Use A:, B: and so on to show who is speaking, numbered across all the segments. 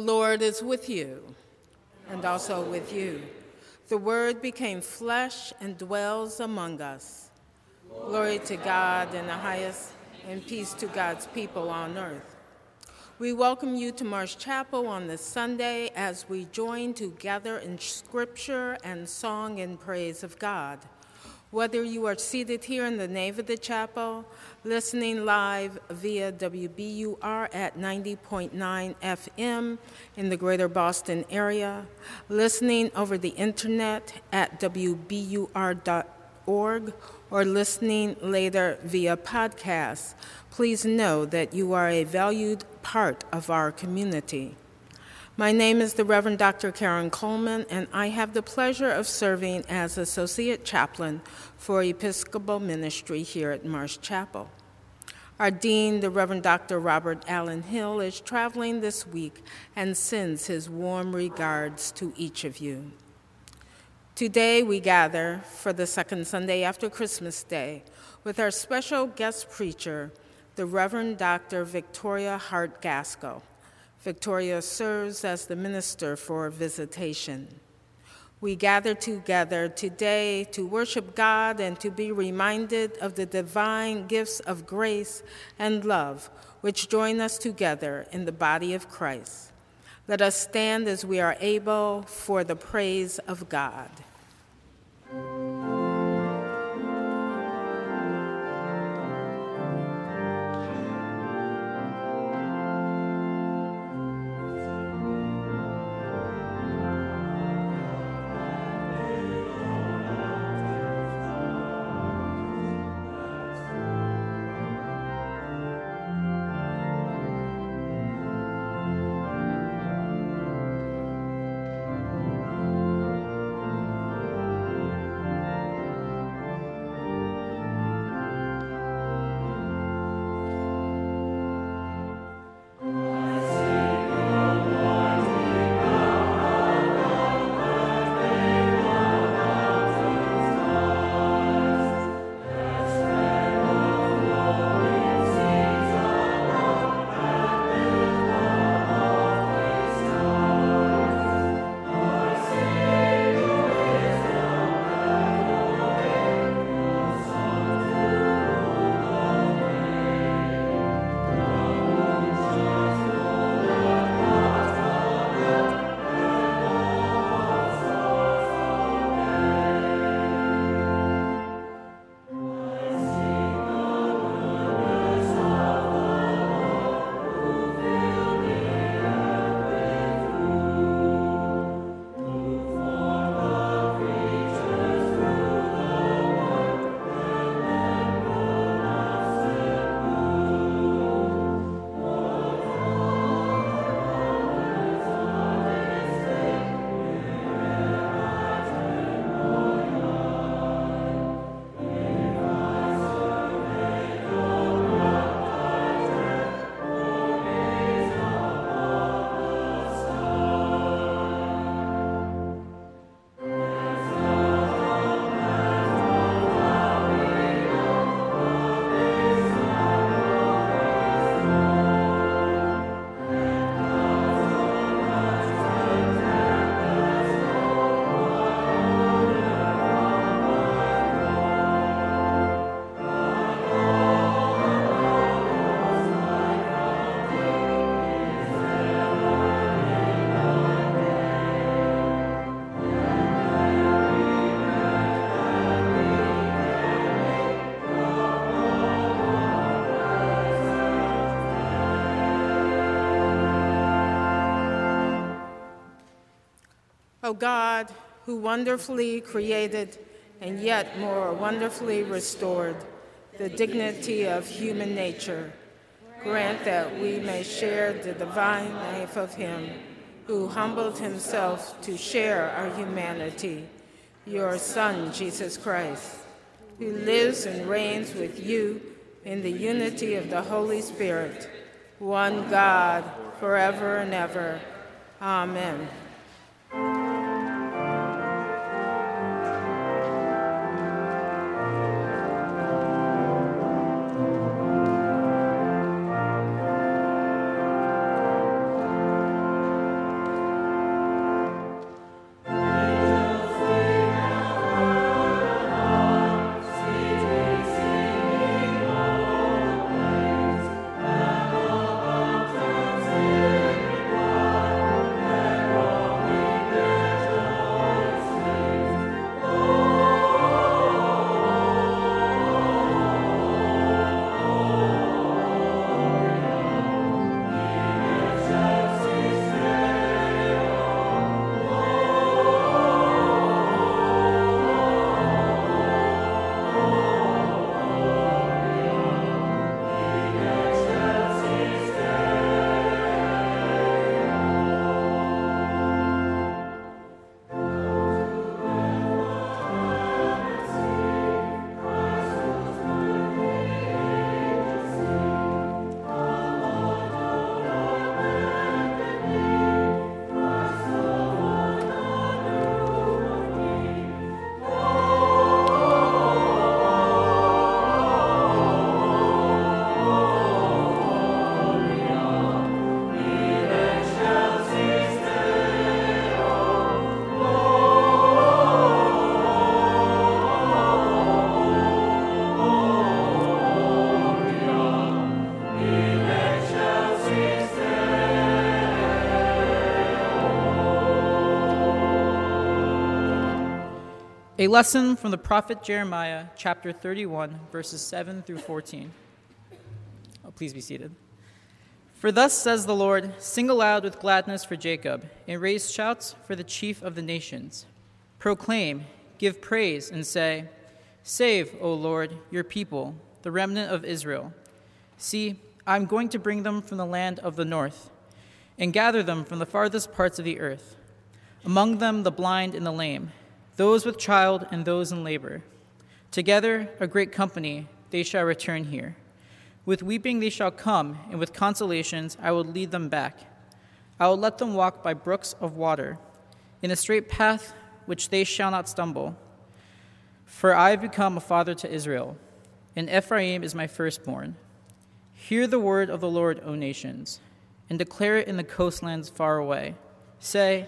A: The Lord is with you, and also with you. The Word became flesh and dwells among us. Glory to God in the highest, and peace to God's people on earth. We welcome you to Marsh Chapel on this Sunday as we join together in scripture and song in praise of God. Whether you are seated here in the nave of the chapel, listening live via WBUR at 90.9 FM in the greater Boston area, listening over the internet at WBUR.org, or listening later via podcast, please know that you are a valued part of our community. My name is the Reverend Dr. Karen Coleman, and I have the pleasure of serving as Associate Chaplain for Episcopal Ministry here at Marsh Chapel. Our Dean, the Reverend Dr. Robert Allen Hill, is traveling this week and sends his warm regards to each of you. Today we gather for the second Sunday after Christmas Day with our special guest preacher, the Reverend Dr. Victoria Hart Gaskell. Victoria serves as the minister for visitation. We gather together today to worship God and to be reminded of the divine gifts of grace and love which join us together in the body of Christ. Let us stand as we are able for the praise of God. O God, who wonderfully created and yet more wonderfully restored the dignity of human nature, grant that we may share the divine life of Him who humbled Himself to share our humanity, your Son, Jesus Christ, who lives and reigns with you in the unity of the Holy Spirit, one God, forever and ever. Amen.
B: A lesson from the prophet Jeremiah, chapter 31, verses 7 through 14. Oh, please be seated. For thus says the Lord Sing aloud with gladness for Jacob, and raise shouts for the chief of the nations. Proclaim, give praise, and say, Save, O Lord, your people, the remnant of Israel. See, I am going to bring them from the land of the north, and gather them from the farthest parts of the earth, among them the blind and the lame those with child and those in labor. Together, a great company, they shall return here. With weeping they shall come, and with consolations I will lead them back. I will let them walk by brooks of water, in a straight path which they shall not stumble. For I have become a father to Israel, and Ephraim is my firstborn. Hear the word of the Lord, O nations, and declare it in the coastlands far away. Say,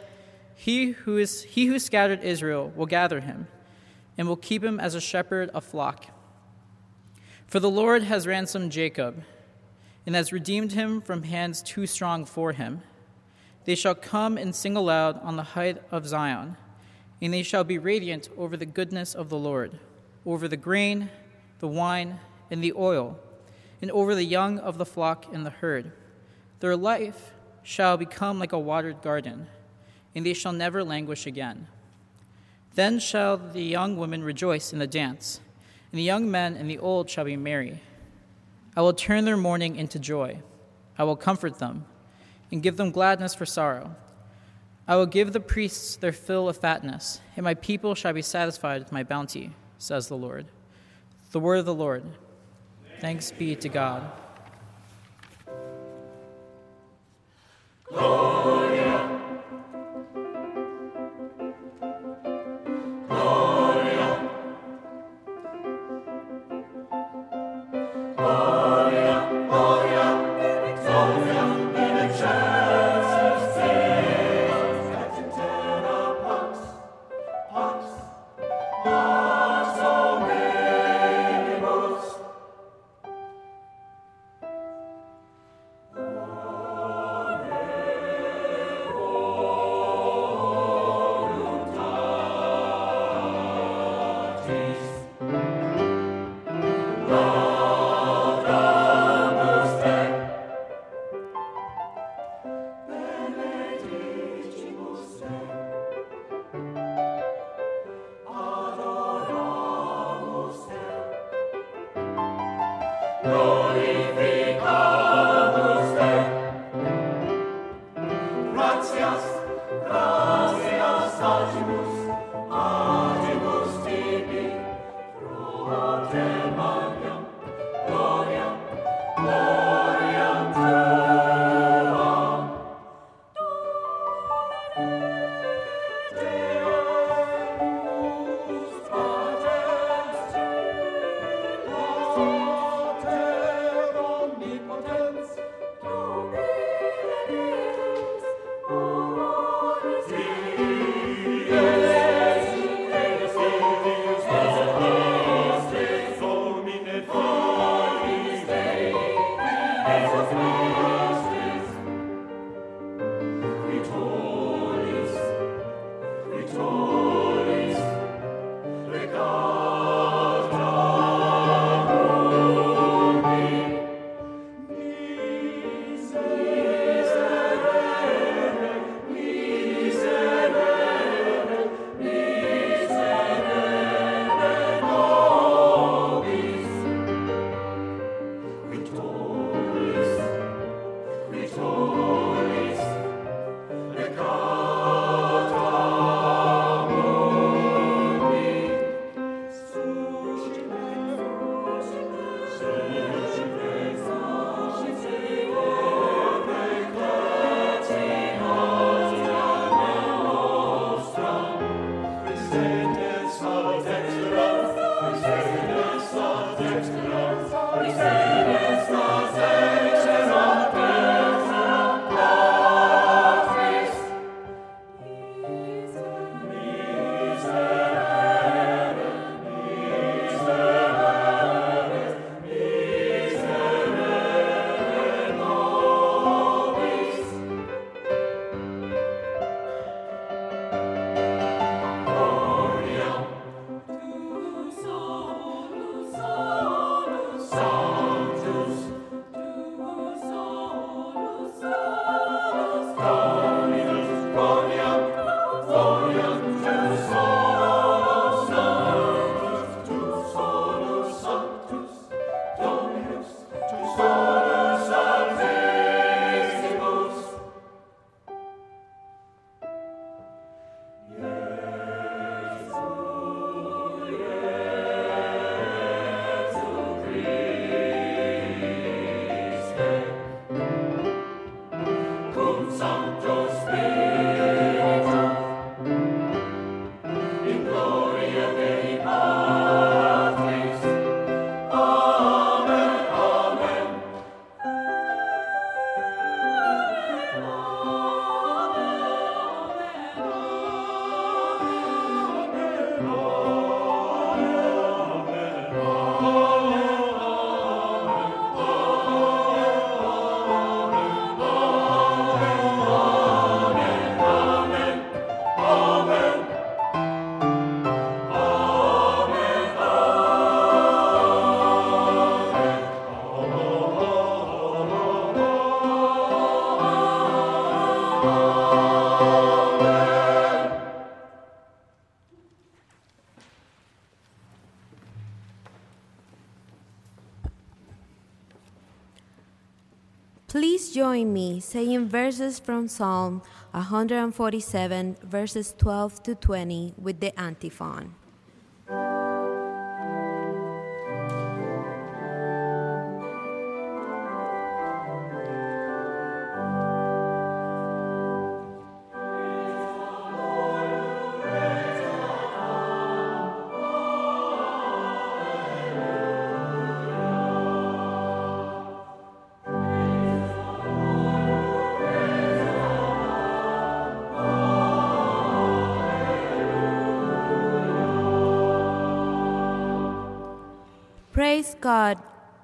B: he who, is, he who scattered Israel will gather him, and will keep him as a shepherd a flock. For the Lord has ransomed Jacob, and has redeemed him from hands too strong for him. They shall come and sing aloud on the height of Zion, and they shall be radiant over the goodness of the Lord, over the grain, the wine, and the oil, and over the young of the flock and the herd. Their life shall become like a watered garden and they shall never languish again. Then shall the young women rejoice in the dance, and the young men and the old shall be merry. I will turn their mourning into joy. I will comfort them and give them gladness for sorrow. I will give the priests their fill of fatness, and my people shall be satisfied with my bounty, says the Lord. The word of the Lord. Thanks be to God.
C: Saying verses from Psalm 147, verses 12 to 20, with the antiphon. God,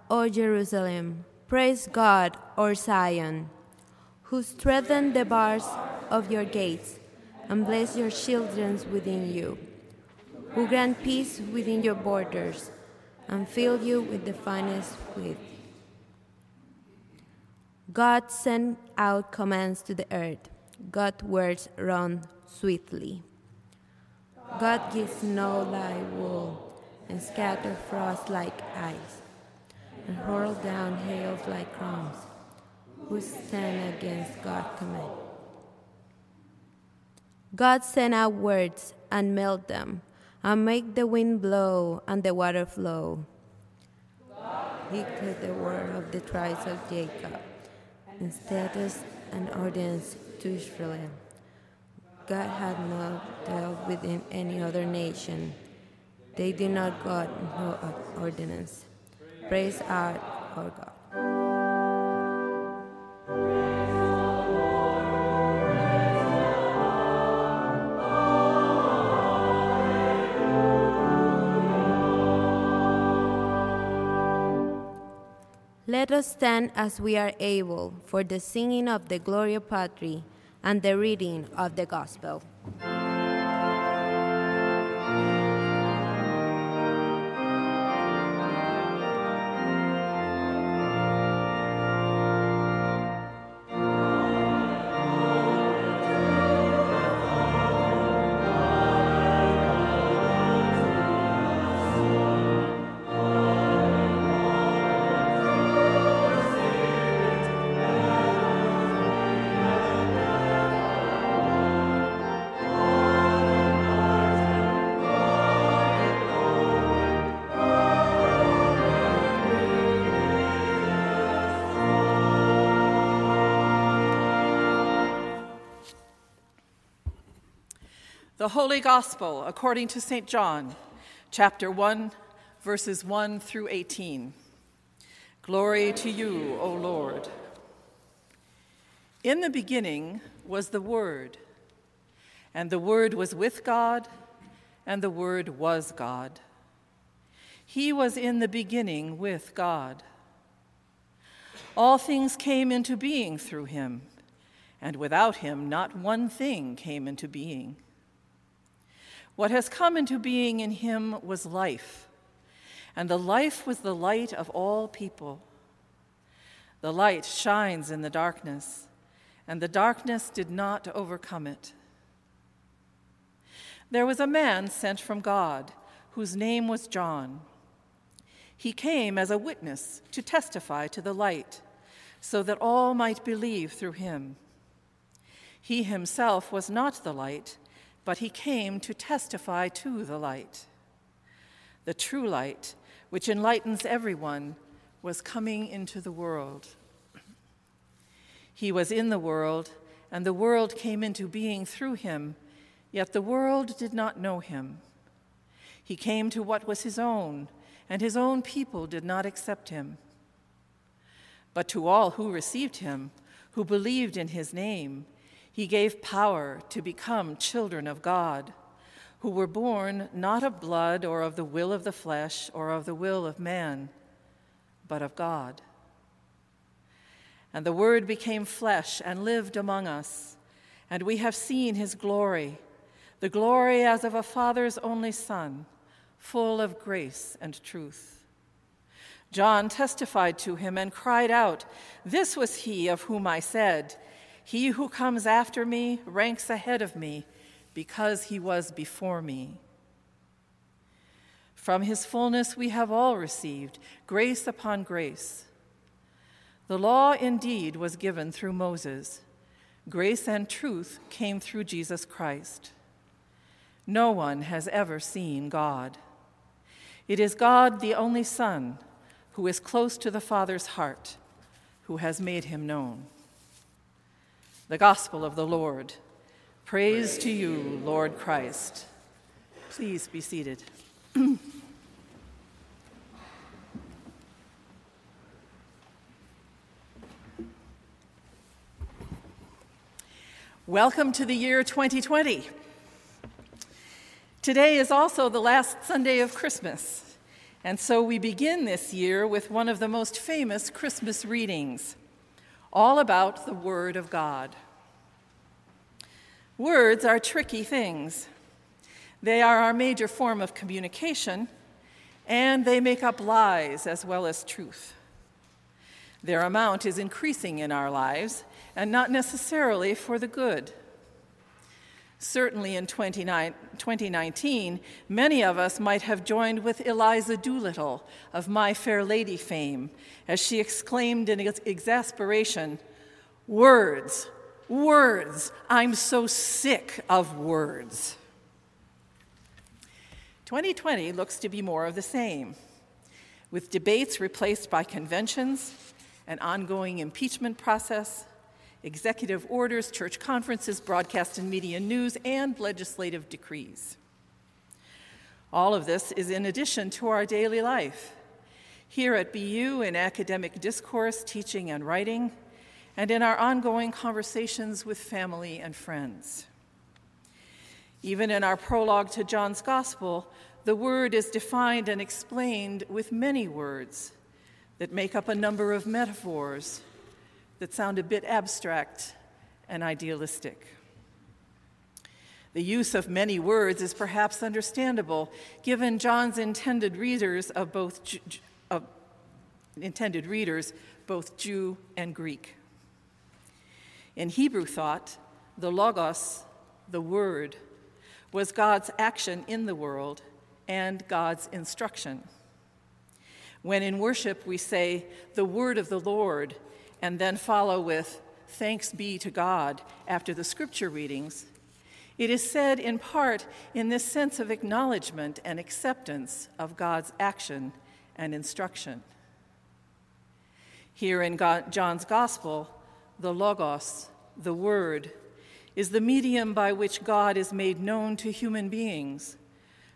C: O Jerusalem. Praise God, O Zion, who strengthened the bars of your gates and bless your children within you, who grant peace within your borders and fill you with the finest wheat. God sent out commands to the earth. God's words run swiftly. God gives snow like wool and scatter frost like ice, and hurl down hail like crumbs, who stand against God's command. God send out words and melt them, and make the wind blow and the water flow. He cut the word of the tribes of Jacob, and status an ordinance to Israel. God had not dealt with any other nation they did not God no ordinance. Praise our, our God. Let us stand as we are able for the singing of the Gloria Patri and the reading of the Gospel.
D: The Holy Gospel according to St. John, chapter 1, verses 1 through 18. Glory to you, O Lord. In the beginning was the Word, and the Word was with God, and the Word was God. He was in the beginning with God. All things came into being through him, and without him, not one thing came into being. What has come into being in him was life, and the life was the light of all people. The light shines in the darkness, and the darkness did not overcome it. There was a man sent from God whose name was John. He came as a witness to testify to the light, so that all might believe through him. He himself was not the light but he came to testify to the light. The true light, which enlightens everyone, was coming into the world. He was in the world, and the world came into being through him, yet the world did not know him. He came to what was his own, and his own people did not accept him. But to all who received him, who believed in his name, he gave power to become children of God, who were born not of blood or of the will of the flesh or of the will of man, but of God. And the Word became flesh and lived among us, and we have seen his glory, the glory as of a Father's only Son, full of grace and truth. John testified to him and cried out, This was he of whom I said, he who comes after me ranks ahead of me because he was before me. From his fullness we have all received grace upon grace. The law indeed was given through Moses, grace and truth came through Jesus Christ. No one has ever seen God. It is God, the only Son, who is close to the Father's heart, who has made him known. The Gospel of the Lord. Praise, Praise to you, Lord Christ. Please be seated. Welcome to the year 2020. Today is also the last Sunday of Christmas, and so we begin this year with one of the most famous Christmas readings, all about the Word of God. Words are tricky things. They are our major form of communication, and they make up lies as well as truth. Their amount is increasing in our lives, and not necessarily for the good. Certainly in 2019, many of us might have joined with Eliza Doolittle of My Fair Lady fame as she exclaimed in exasperation, Words, words, I'm so sick of words. 2020 looks to be more of the same, with debates replaced by conventions, an ongoing impeachment process, executive orders, church conferences, broadcast and media news, and legislative decrees. All of this is in addition to our daily life. Here at BU, in academic discourse, teaching, and writing, and in our ongoing conversations with family and friends. Even in our prologue to John's Gospel, the word is defined and explained with many words that make up a number of metaphors that sound a bit abstract and idealistic. The use of many words is perhaps understandable given John's intended readers of both of intended readers both Jew and Greek. In Hebrew thought, the logos, the word, was God's action in the world and God's instruction. When in worship we say, the word of the Lord and then follow with thanks be to God after the scripture readings, it is said in part in this sense of acknowledgement and acceptance of God's action and instruction. Here in John's Gospel, the Logos, the Word, is the medium by which God is made known to human beings,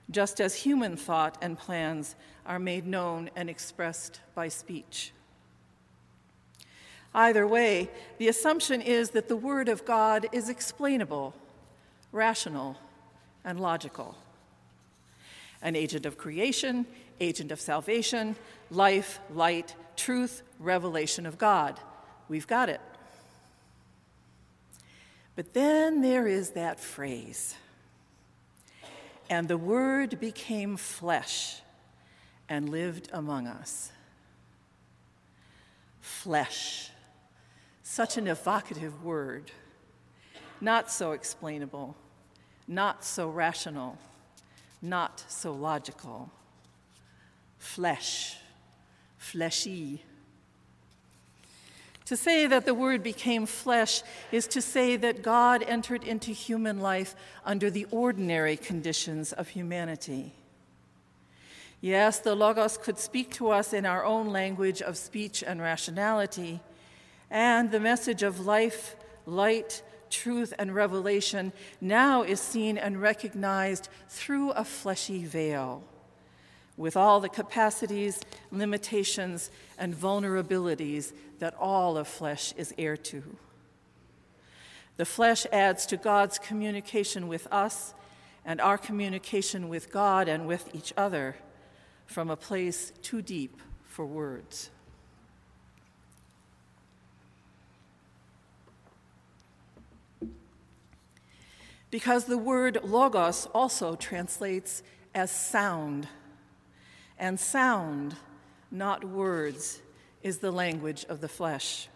D: just as human thought and plans are made known and expressed by speech. Either way, the assumption is that the Word of God is explainable, rational, and logical. An agent of creation, agent of salvation, life, light, truth, revelation of God. We've got it. But then there is that phrase and the Word became flesh and lived among us. Flesh such an evocative word, not so explainable, not so rational, not so logical. Flesh, fleshy. To say that the Word became flesh is to say that God entered into human life under the ordinary conditions of humanity. Yes, the Logos could speak to us in our own language of speech and rationality, and the message of life, light, truth, and revelation now is seen and recognized through a fleshy veil, with all the capacities, limitations, and vulnerabilities that all of flesh is heir to. The flesh adds to God's communication with us and our communication with God and with each other from a place too deep for words. Because the word logos also translates as sound. And sound, not words, is the language of the flesh.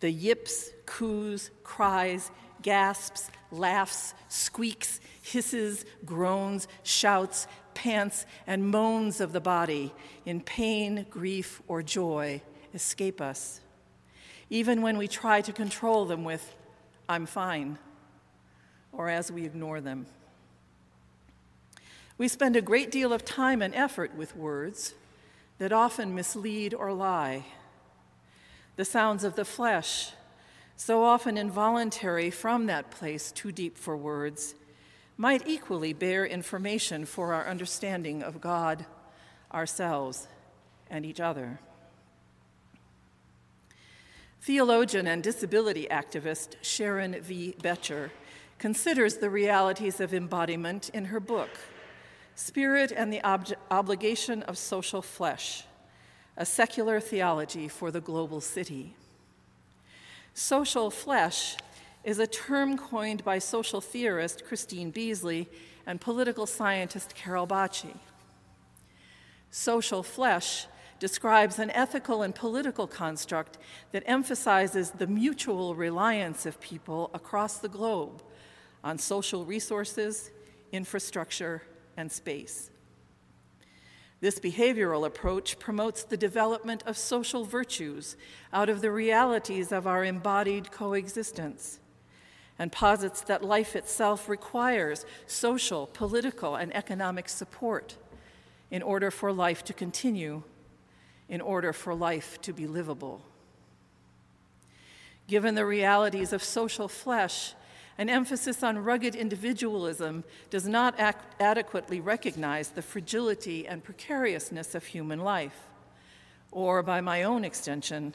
D: The yips, coos, cries, gasps, laughs, squeaks, hisses, groans, shouts, pants, and moans of the body in pain, grief, or joy escape us, even when we try to control them with, I'm fine, or as we ignore them. We spend a great deal of time and effort with words that often mislead or lie. The sounds of the flesh, so often involuntary from that place too deep for words, might equally bear information for our understanding of God, ourselves, and each other. Theologian and disability activist Sharon V. Betcher considers the realities of embodiment in her book, Spirit and the Ob- Obligation of Social Flesh A Secular Theology for the Global City. Social flesh is a term coined by social theorist Christine Beasley and political scientist Carol Bacchi. Social flesh describes an ethical and political construct that emphasizes the mutual reliance of people across the globe on social resources, infrastructure, and space. This behavioral approach promotes the development of social virtues out of the realities of our embodied coexistence and posits that life itself requires social, political, and economic support in order for life to continue, in order for life to be livable. Given the realities of social flesh, an emphasis on rugged individualism does not adequately recognize the fragility and precariousness of human life, or, by my own extension,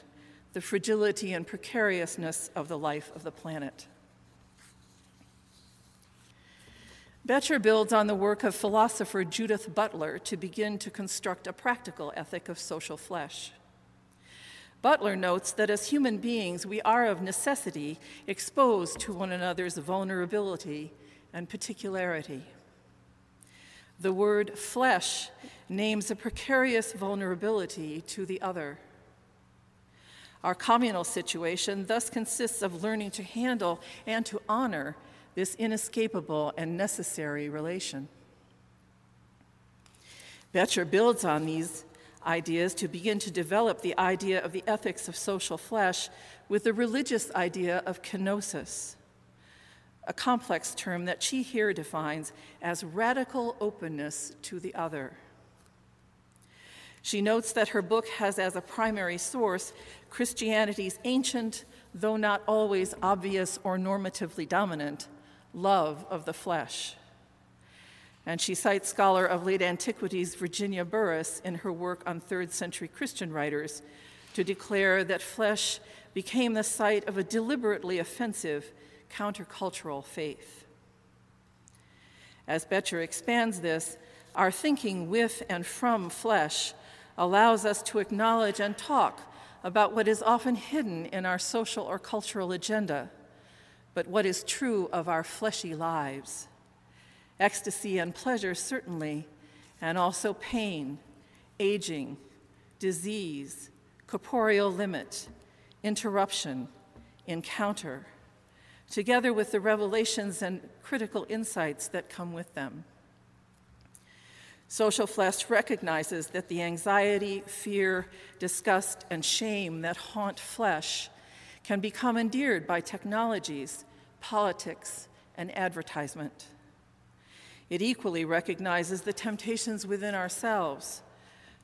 D: the fragility and precariousness of the life of the planet. Betcher builds on the work of philosopher Judith Butler to begin to construct a practical ethic of social flesh. Butler notes that as human beings, we are of necessity exposed to one another's vulnerability and particularity. The word flesh names a precarious vulnerability to the other. Our communal situation thus consists of learning to handle and to honor this inescapable and necessary relation. Betcher builds on these ideas to begin to develop the idea of the ethics of social flesh with the religious idea of kenosis, a complex term that she here defines as radical openness to the other. She notes that her book has as a primary source Christianity's ancient, though not always obvious or normatively dominant, love of the flesh. And she cites scholar of late antiquities Virginia Burrus in her work on third century Christian writers to declare that flesh became the site of a deliberately offensive countercultural faith. As Betcher expands this, our thinking with and from flesh allows us to acknowledge and talk about what is often hidden in our social or cultural agenda, but what is true of our fleshy lives ecstasy and pleasure, certainly, and also pain, aging, disease, corporeal limit, interruption, encounter, together with the revelations and critical insights that come with them. Social flesh recognizes that the anxiety, fear, disgust, and shame that haunt flesh can be commandeered by technologies, politics, and advertisement. It equally recognizes the temptations within ourselves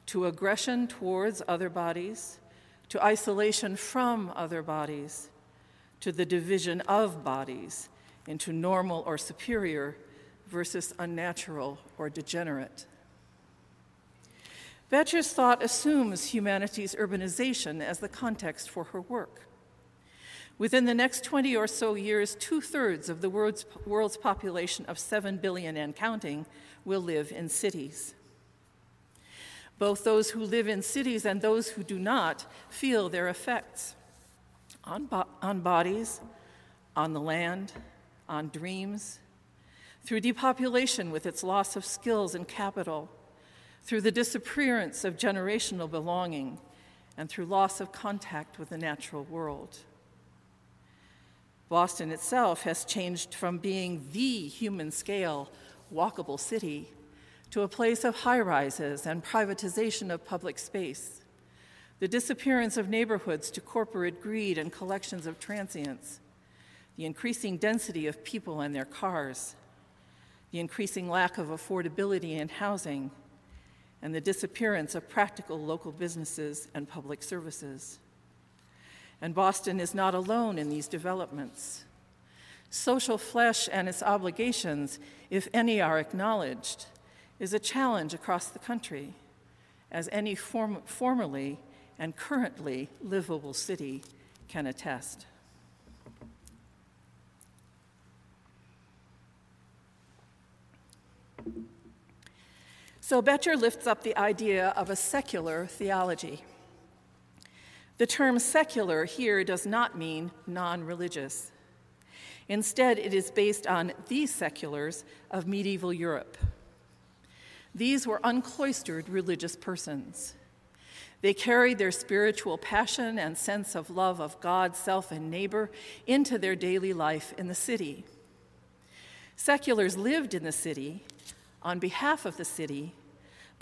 D: to aggression towards other bodies, to isolation from other bodies, to the division of bodies into normal or superior versus unnatural or degenerate. Betcher's thought assumes humanity's urbanization as the context for her work. Within the next 20 or so years, two thirds of the world's, world's population of 7 billion and counting will live in cities. Both those who live in cities and those who do not feel their effects on, bo- on bodies, on the land, on dreams, through depopulation with its loss of skills and capital, through the disappearance of generational belonging, and through loss of contact with the natural world. Boston itself has changed from being the human scale, walkable city to a place of high rises and privatization of public space, the disappearance of neighborhoods to corporate greed and collections of transients, the increasing density of people and their cars, the increasing lack of affordability in housing, and the disappearance of practical local businesses and public services. And Boston is not alone in these developments. Social flesh and its obligations, if any are acknowledged, is a challenge across the country, as any form- formerly and currently livable city can attest. So Betcher lifts up the idea of a secular theology. The term secular here does not mean non religious. Instead, it is based on the seculars of medieval Europe. These were uncloistered religious persons. They carried their spiritual passion and sense of love of God, self, and neighbor into their daily life in the city. Seculars lived in the city on behalf of the city,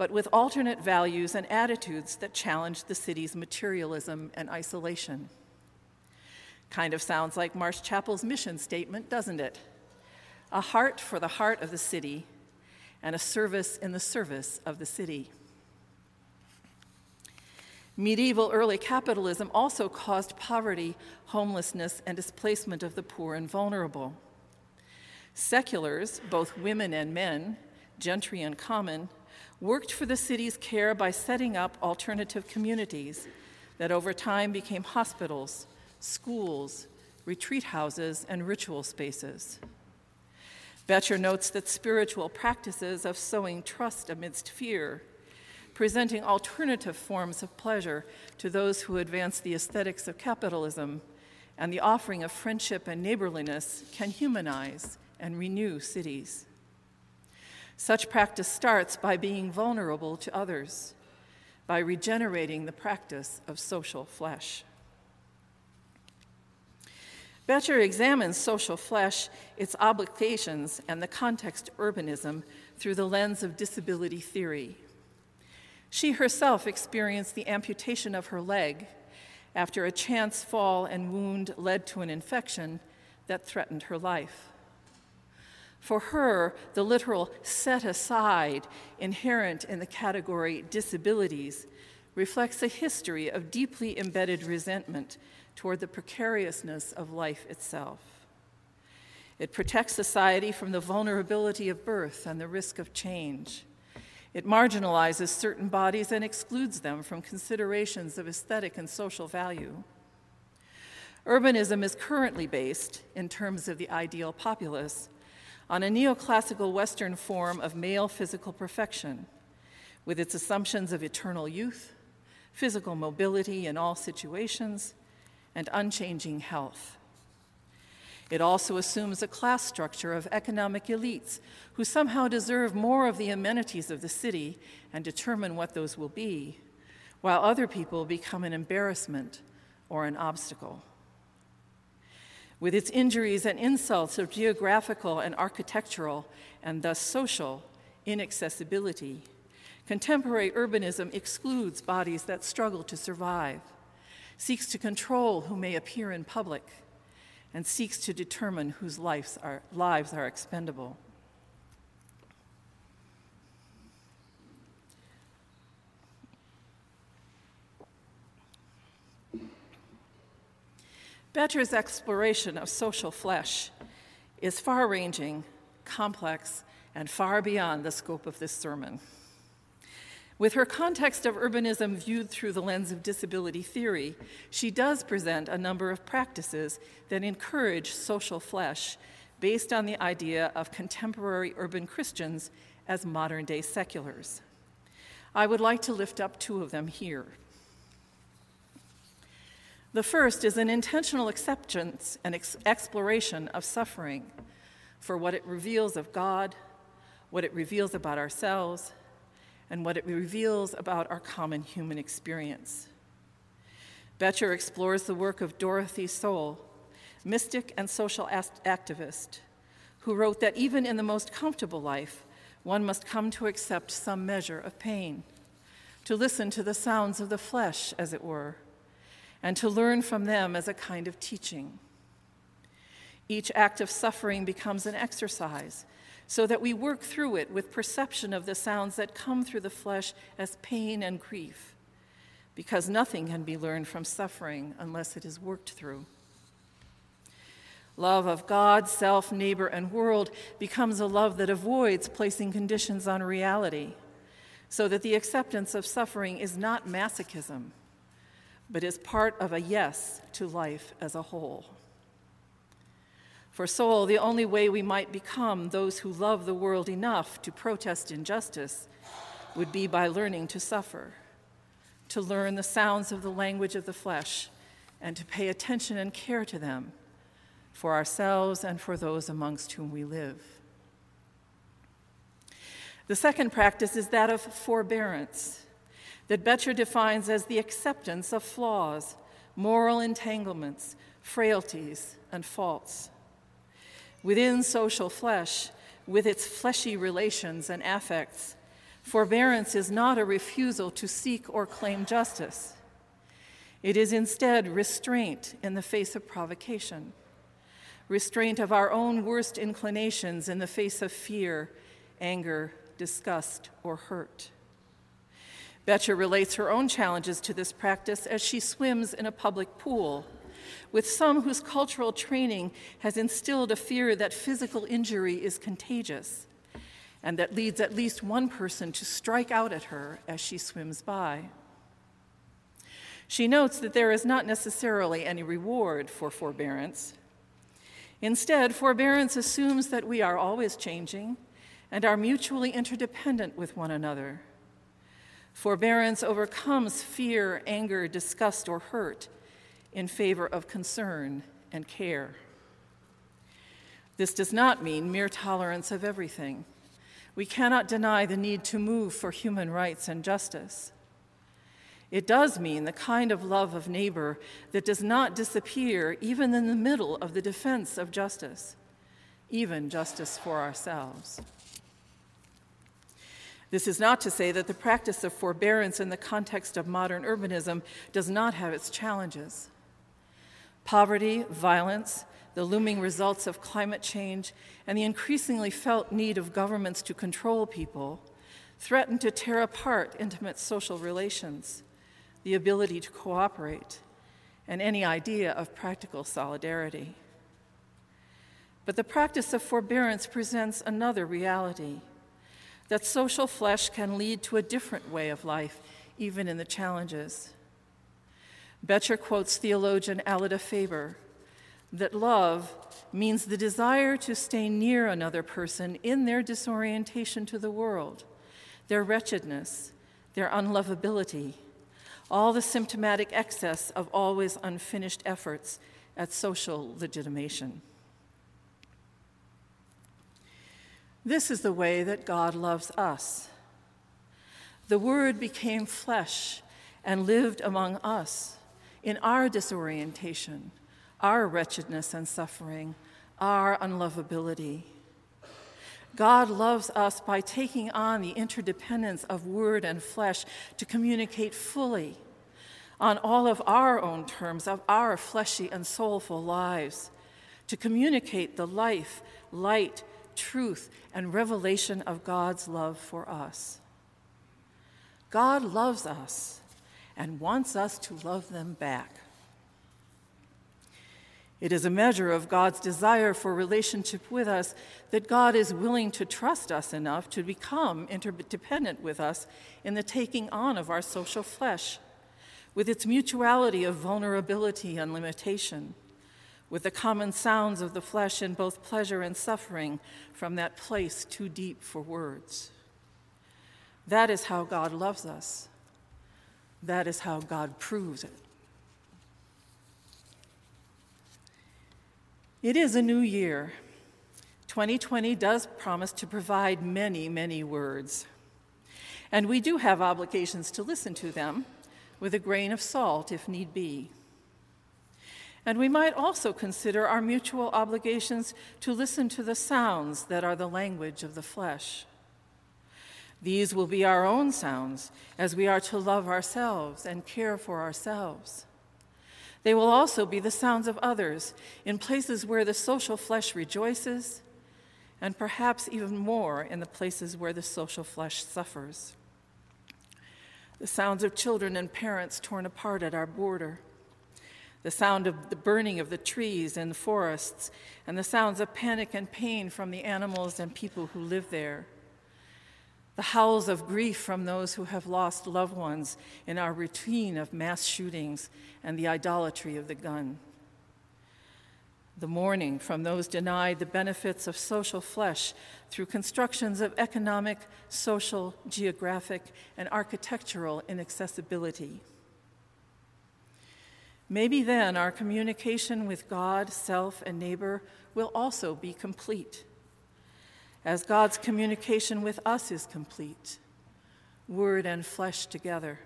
D: but with alternate values and attitudes that challenged the city's materialism and isolation. Kind of sounds like Marsh Chapel's mission statement, doesn't it? A heart for the heart of the city and a service in the service of the city. Medieval early capitalism also caused poverty, homelessness, and displacement of the poor and vulnerable. Seculars, both women and men, gentry and common, worked for the city's care by setting up alternative communities that over time became hospitals, schools, retreat houses, and ritual spaces. Betcher notes that spiritual practices of sowing trust amidst fear, presenting alternative forms of pleasure to those who advance the aesthetics of capitalism, and the offering of friendship and neighborliness can humanize and renew cities. Such practice starts by being vulnerable to others, by regenerating the practice of social flesh. Betcher examines social flesh, its obligations, and the context urbanism through the lens of disability theory. She herself experienced the amputation of her leg after a chance fall and wound led to an infection that threatened her life. For her, the literal set aside inherent in the category disabilities reflects a history of deeply embedded resentment toward the precariousness of life itself. It protects society from the vulnerability of birth and the risk of change. It marginalizes certain bodies and excludes them from considerations of aesthetic and social value. Urbanism is currently based, in terms of the ideal populace, on a neoclassical Western form of male physical perfection, with its assumptions of eternal youth, physical mobility in all situations, and unchanging health. It also assumes a class structure of economic elites who somehow deserve more of the amenities of the city and determine what those will be, while other people become an embarrassment or an obstacle. With its injuries and insults of geographical and architectural, and thus social, inaccessibility, contemporary urbanism excludes bodies that struggle to survive, seeks to control who may appear in public and seeks to determine whose lives are, lives are expendable. Betcher's exploration of social flesh is far ranging, complex, and far beyond the scope of this sermon. With her context of urbanism viewed through the lens of disability theory, she does present a number of practices that encourage social flesh based on the idea of contemporary urban Christians as modern day seculars. I would like to lift up two of them here. The first is an intentional acceptance and ex- exploration of suffering for what it reveals of God, what it reveals about ourselves, and what it reveals about our common human experience. Betcher explores the work of Dorothy Soelle, mystic and social activist, who wrote that even in the most comfortable life, one must come to accept some measure of pain, to listen to the sounds of the flesh, as it were, and to learn from them as a kind of teaching. Each act of suffering becomes an exercise so that we work through it with perception of the sounds that come through the flesh as pain and grief, because nothing can be learned from suffering unless it is worked through. Love of God, self, neighbor, and world becomes a love that avoids placing conditions on reality, so that the acceptance of suffering is not masochism, but is part of a yes to life as a whole. For Soelle, the only way we might become those who love the world enough to protest injustice would be by learning to suffer, to learn the sounds of the language of the flesh, and to pay attention and care to them for ourselves and for those amongst whom we live. The second practice is that of forbearance, that Betcher defines as the acceptance of flaws, moral entanglements, frailties, and faults. Within social flesh, with its fleshy relations and affects, forbearance is not a refusal to seek or claim justice. It is instead restraint in the face of provocation restraint of our own worst inclinations in the face of fear, anger, disgust, or hurt. Betcher relates her own challenges to this practice as she swims in a public pool, with some whose cultural training has instilled a fear that physical injury is contagious and that leads at least one person to strike out at her as she swims by. She notes that there is not necessarily any reward for forbearance. Instead, forbearance assumes that we are always changing and are mutually interdependent with one another. Forbearance overcomes fear, anger, disgust, or hurt in favor of concern and care. This does not mean mere tolerance of everything. We cannot deny the need to move for human rights and justice. It does mean the kind of love of neighbor that does not disappear even in the middle of the defense of justice, even justice for ourselves. This is not to say that the practice of forbearance in the context of modern urbanism does not have its challenges. Poverty, violence, the looming results of climate change, and the increasingly felt need of governments to control people threaten to tear apart intimate social relations the ability to cooperate, and any idea of practical solidarity. But the practice of forbearance presents another reality that social flesh can lead to a different way of life, even in the challenges. Betcher quotes theologian Alyda Faber that love means the desire to stay near another person in their disorientation to the world, their wretchedness, their unlovability, all the symptomatic excess of always unfinished efforts at social legitimation. This is the way that God loves us. The Word became flesh and lived among us in our disorientation, our wretchedness and suffering, our unlovability. God loves us by taking on the interdependence of word and flesh to communicate fully on all of our own terms of our fleshy and soulful lives, to communicate the life, light, truth, and revelation of God's love for us. God loves us and wants us to love them back. It is a measure of God's desire for relationship with us that God is willing to trust us enough to become interdependent with us in the taking on of our social flesh, with its mutuality of vulnerability and limitation, with the common sounds of the flesh in both pleasure and suffering from that place too deep for words. That is how God loves us. That is how God proves it. It is a new year. 2020 does promise to provide many, many words. And we do have obligations to listen to them with a grain of salt if need be. And we might also consider our mutual obligations to listen to the sounds that are the language of the flesh. These will be our own sounds as we are to love ourselves and care for ourselves. They will also be the sounds of others in places where the social flesh rejoices, and perhaps even more in the places where the social flesh suffers. The sounds of children and parents torn apart at our border, the sound of the burning of the trees and the forests, and the sounds of panic and pain from the animals and people who live there the howls of grief from those who have lost loved ones in our routine of mass shootings and the idolatry of the gun. The mourning from those denied the benefits of social flesh through constructions of economic, social, geographic, and architectural inaccessibility. Maybe then our communication with God, self, and neighbor will also be complete as God's communication with us is complete, word and flesh together.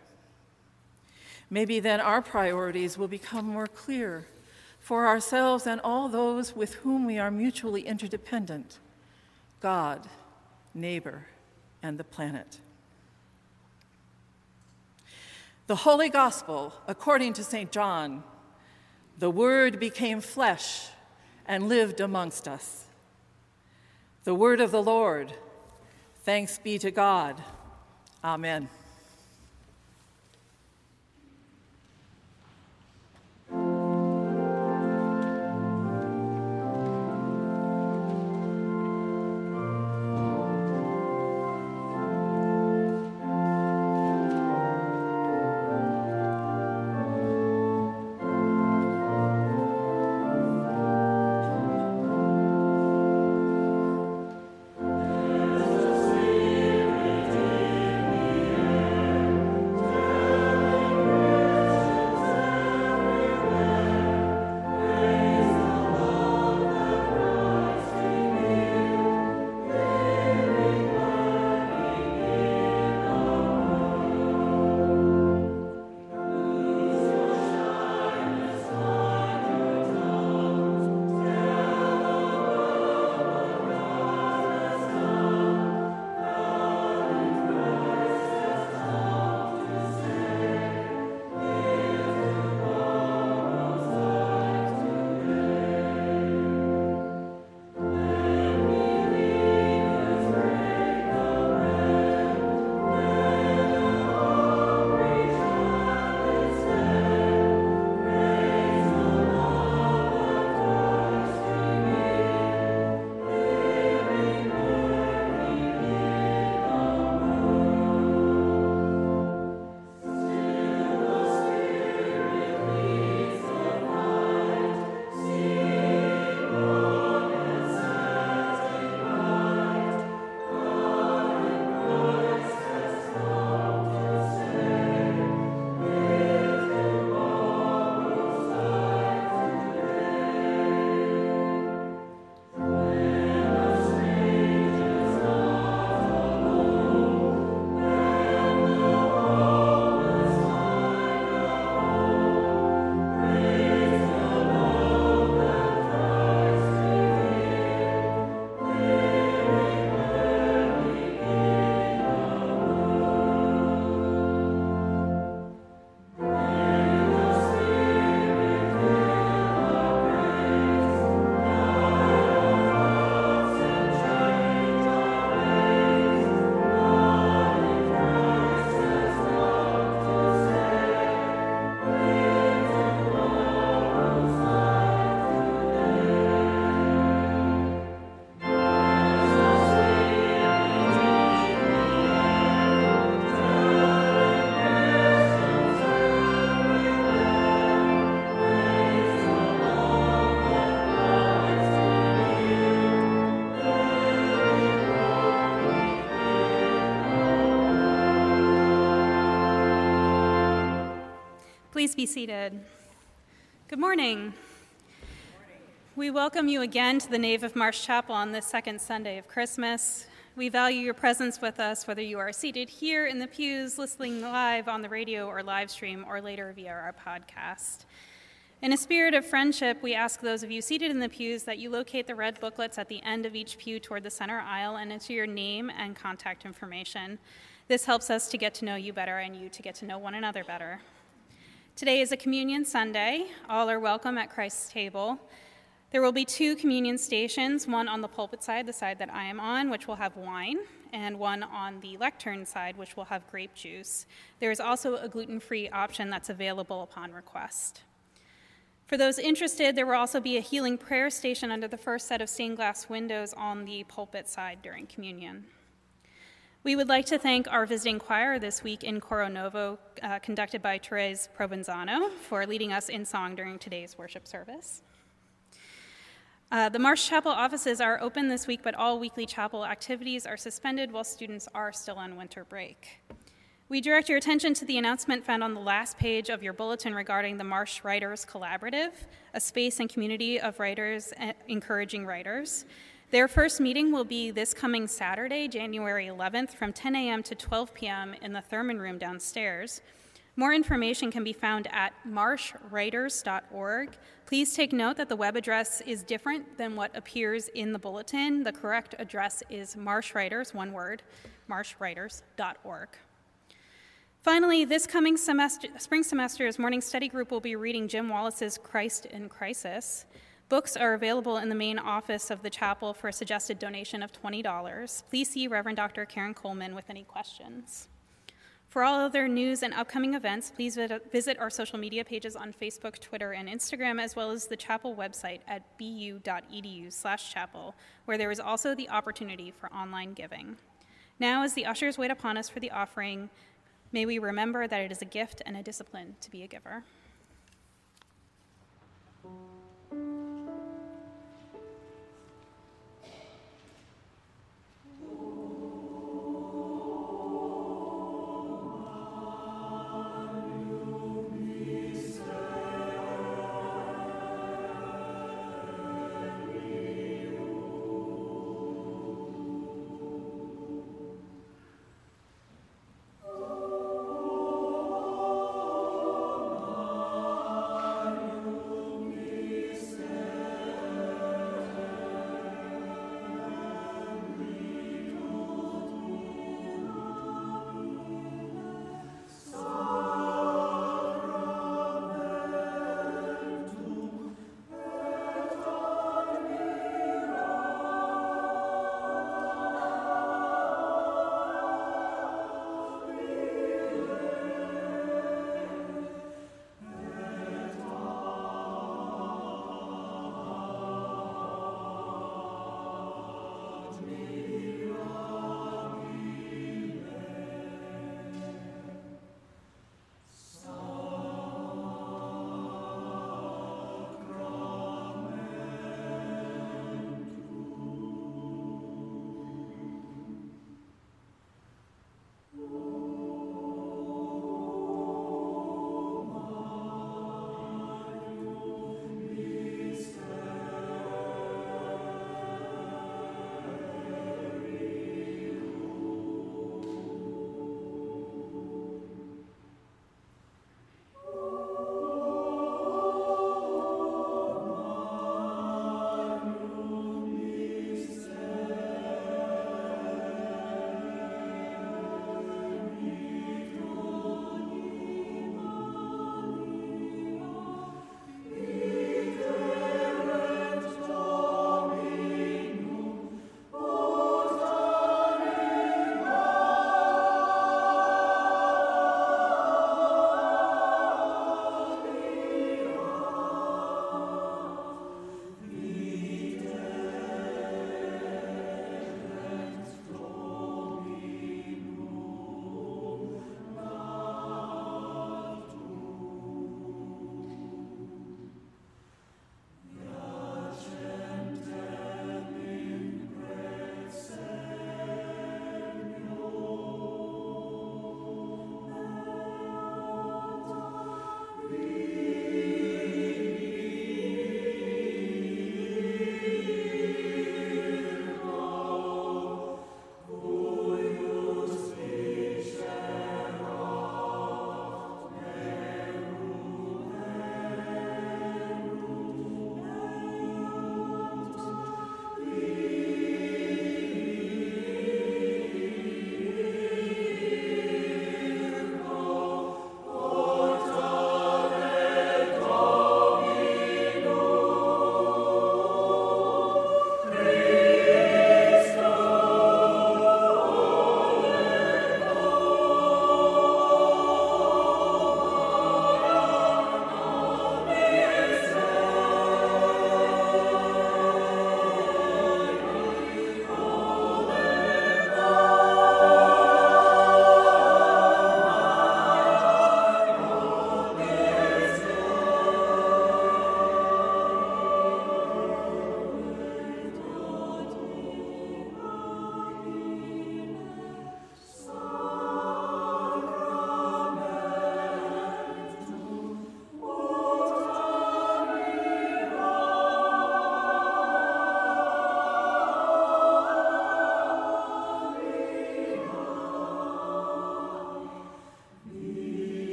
D: Maybe then our priorities will become more clear for ourselves and all those with whom we are mutually interdependent God, neighbor, and the planet. The Holy Gospel, according to St. John, the Word became flesh and lived amongst us. The word of the Lord. Thanks be to God. Amen.
E: Be seated. Good morning. We welcome you again to the nave of Marsh Chapel on this second Sunday of Christmas. We value your presence with us, whether you are seated here in the pews, listening live on the radio or live stream, or later via our podcast. In a spirit of friendship, we ask those of you seated in the pews that you locate the red booklets at the end of each pew toward the center aisle and enter your name and contact information. This helps us to get to know you better and you to get to know one another better. Today is a communion Sunday. All are welcome at Christ's table. There will be two communion stations, one on the pulpit side, the side that I am on, which will have wine, and one on the lectern side, which will have grape juice. There is also a gluten free option that's available upon request. For those interested, there will also be a healing prayer station under the first set of stained glass windows on the pulpit side during communion. We would like to thank our visiting choir this week in Choro Novo, uh, conducted by Therese Provenzano, for leading us in song during today's worship service. Uh, the Marsh Chapel offices are open this week, but all weekly chapel activities are suspended while students are still on winter break. We direct your attention to the announcement found on the last page of your bulletin regarding the Marsh Writers Collaborative, a space and community of writers eh, encouraging writers. Their first meeting will be this coming Saturday, January 11th, from 10 a.m. to 12 p.m. in the Thurman Room downstairs. More information can be found at marshwriters.org. Please take note that the web address is different than what appears in the bulletin. The correct address is marshwriters, one word, marshwriters.org. Finally, this coming semester, spring semester's morning study group will be reading Jim Wallis's Christ in Crisis. Books are available in the main office of the chapel for a suggested donation of $20. Please see Reverend Dr. Karen Coleman with any questions. For all other news and upcoming events, please visit our social media pages on Facebook, Twitter, and Instagram, as well as the chapel website at bu.edu/chapel, where there is also the opportunity for online giving. Now, as the ushers wait upon us for the offering, May we remember that it is a gift and a discipline to be a giver.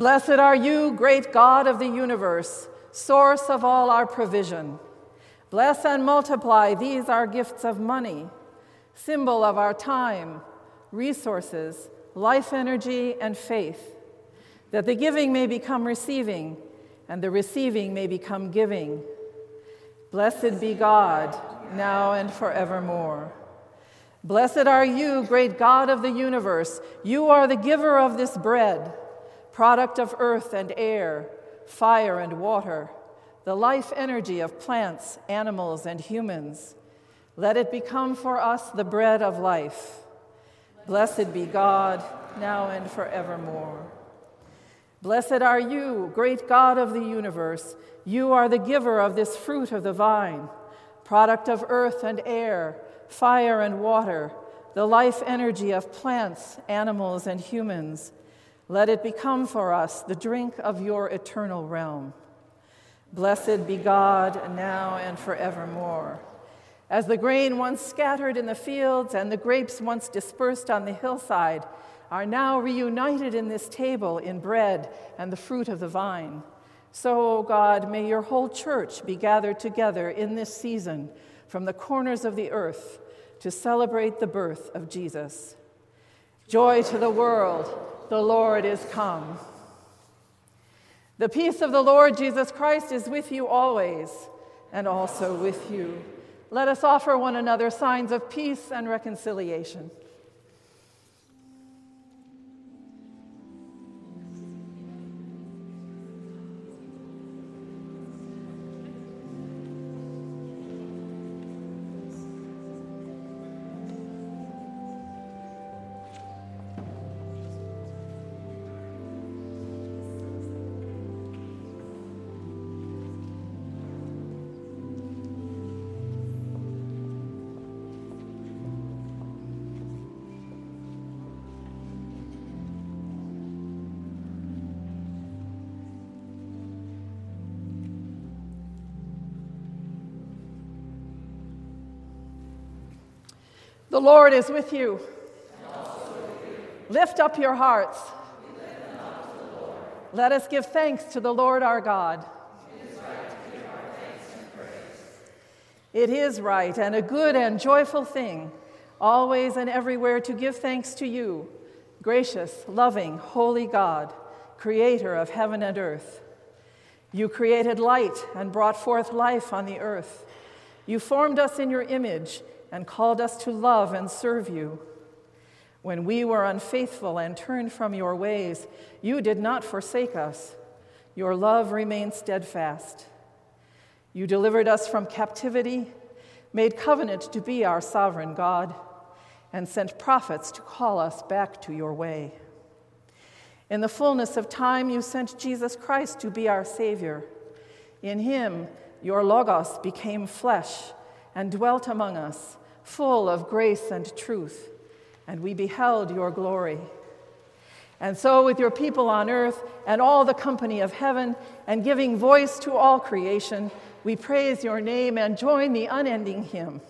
D: Blessed are you, great God of the universe, source of all our provision. Bless and multiply these our gifts of money, symbol of our time, resources, life energy, and faith, that the giving may become receiving and the receiving may become giving. Blessed be God, now and forevermore. Blessed are you, great God of the universe. You are the giver of this bread, product of earth and air, fire and water, the life energy of plants, animals, and humans. Let it become for us the bread of life. Blessed be God, now and forevermore. Blessed are you, great God of the universe. You are the giver of this fruit of the vine, product of earth and air fire and water, the life energy of plants, animals, and humans. Let it become for us the drink of your eternal realm. Blessed be God now and forevermore. As the grain once scattered in the fields and the grapes once dispersed on the hillside are now reunited in this table in bread and the fruit of the vine, so, O God, may your whole church be gathered together in this season from the corners of the earth to celebrate the birth of Jesus. Joy to the world, the Lord is come. The peace of the Lord Jesus Christ is with you always, and also with you. Let us offer one another signs of peace and reconciliation. The Lord is with you. Lift up your hearts. Let us give thanks to the Lord our God. It is right and a good and joyful thing, always and everywhere to give thanks to you, gracious, loving, holy God, creator of heaven and earth. You created light and brought forth life on the earth. You formed us in your image and called us to love and serve you. When we were unfaithful and turned from your ways, you did not forsake us. Your love remained steadfast. You delivered us from captivity, made covenant to be our sovereign God, and sent prophets to call us back to your way. In the fullness of time, you sent Jesus Christ to be our Savior. In him, your Logos became flesh and dwelt among us full of grace and truth, and we beheld your glory. And so, with your people on earth and all the company of heaven, and giving voice to all creation, we praise your name and join the unending hymn.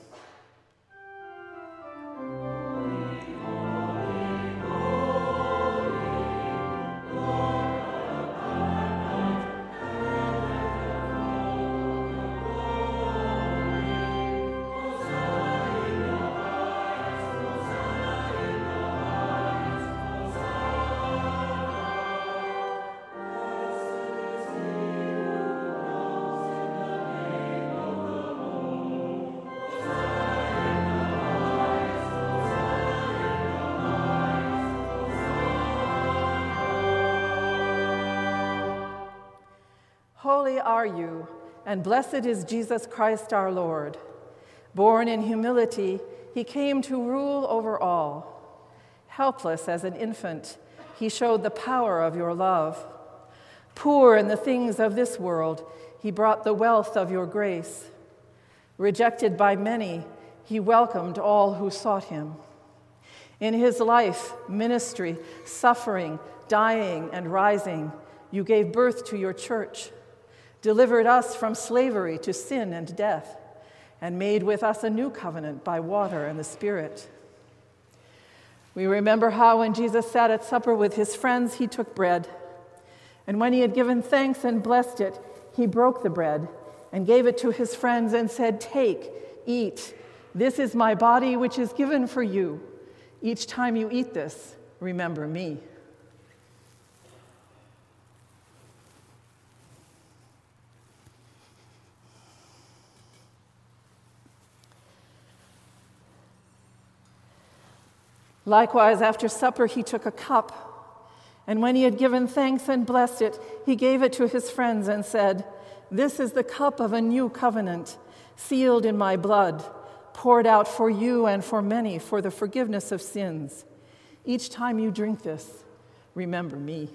D: Are you, and blessed is Jesus Christ our Lord. Born in humility, he came to rule over all. Helpless as an infant, he showed the power of your love. Poor in the things of this world, he brought the wealth of your grace. Rejected by many, he welcomed all who sought him. In his life, ministry, suffering, dying, and rising, you gave birth to your church delivered us from slavery to sin and death, and made with us a new covenant by water and the Spirit. We remember how when Jesus sat at supper with his friends, he took bread. And when he had given thanks and blessed it, he broke the bread and gave it to his friends and said, Take, eat. This is my body, which is given for you. Each time you eat this, remember me. Likewise, after supper, he took a cup. And when he had given thanks and blessed it, he gave it to his friends and said, This is the cup of a new covenant, sealed in my blood, poured out for you and for many for the forgiveness of sins. Each time you drink this, remember me.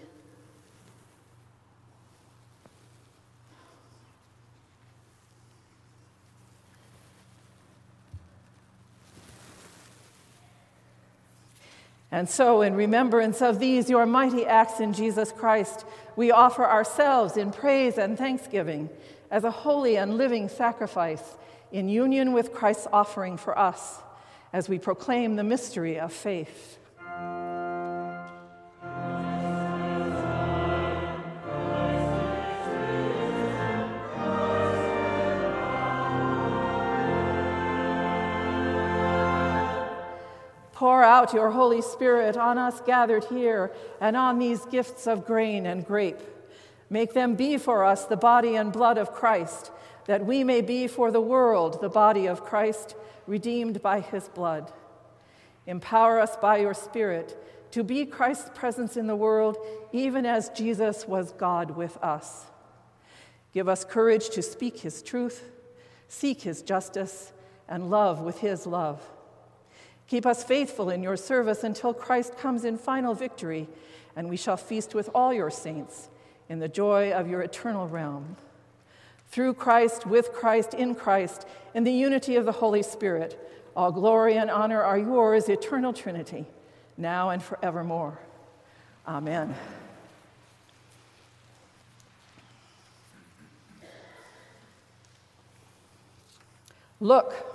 D: And so, in remembrance of these, your mighty acts in Jesus Christ, we offer ourselves in praise and thanksgiving as a holy and living sacrifice in union with Christ's offering for us as we proclaim the mystery of faith. Pour out your Holy Spirit on us gathered here and on these gifts of grain and grape. Make them be for us the body and blood of Christ, that we may be for the world the body of Christ, redeemed by his blood. Empower us by your Spirit to be Christ's presence in the world, even as Jesus was God with us. Give us courage to speak his truth, seek his justice, and love with his love. Keep us faithful in your service until Christ comes in final victory, and we shall feast with all your saints in the joy of your eternal realm. Through Christ, with Christ, in Christ, in the unity of the Holy Spirit, all glory and honor are yours, eternal Trinity, now and forevermore. Amen. Look,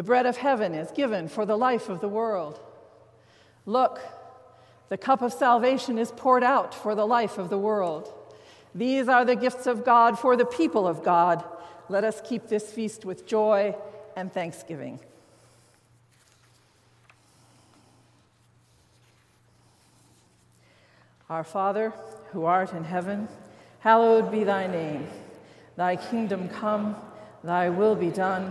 D: The bread of heaven is given for the life of the world. Look, the cup of salvation is poured out for the life of the world. These are the gifts of God for the people of God. Let us keep this feast with joy and thanksgiving. Our Father, who art in heaven, hallowed be thy name. Thy kingdom come, thy will be done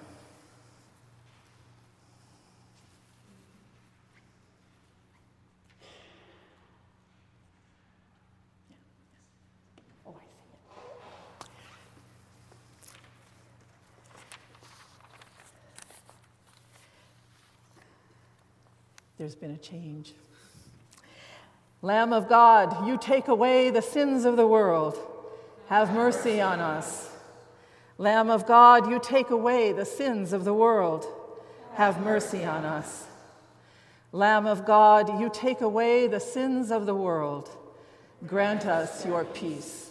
D: There's been a change. Lamb of God, you take away the sins of the world. Have mercy on us. Lamb of God, you take away the sins of the world. Have mercy on us. Lamb of God, you take away the sins of the world. Grant us your peace.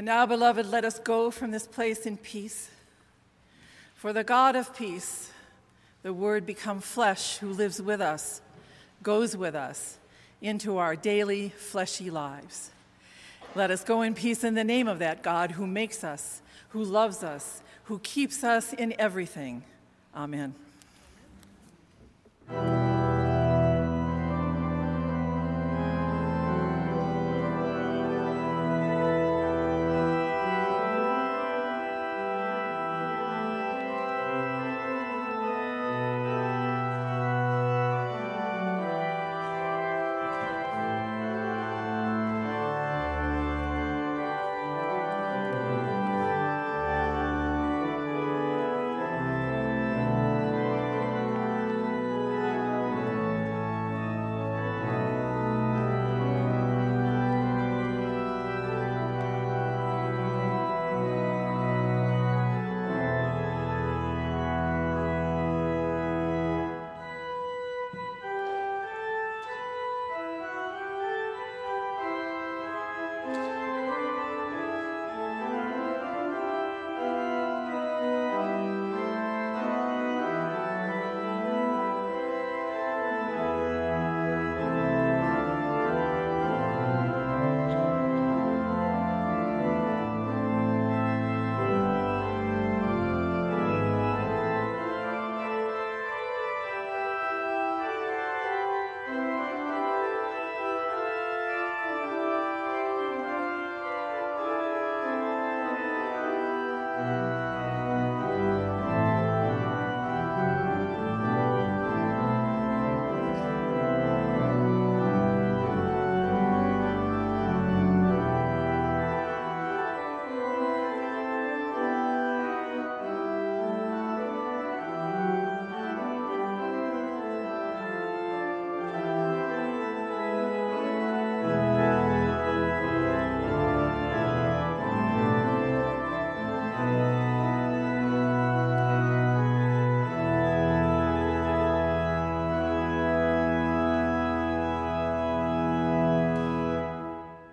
D: And now, beloved, let us go from this place in peace. For the God of peace, the Word become flesh, who lives with us, goes with us into our daily fleshy lives. Let us go in peace in the name of that God who makes us, who loves us, who keeps us in everything. Amen.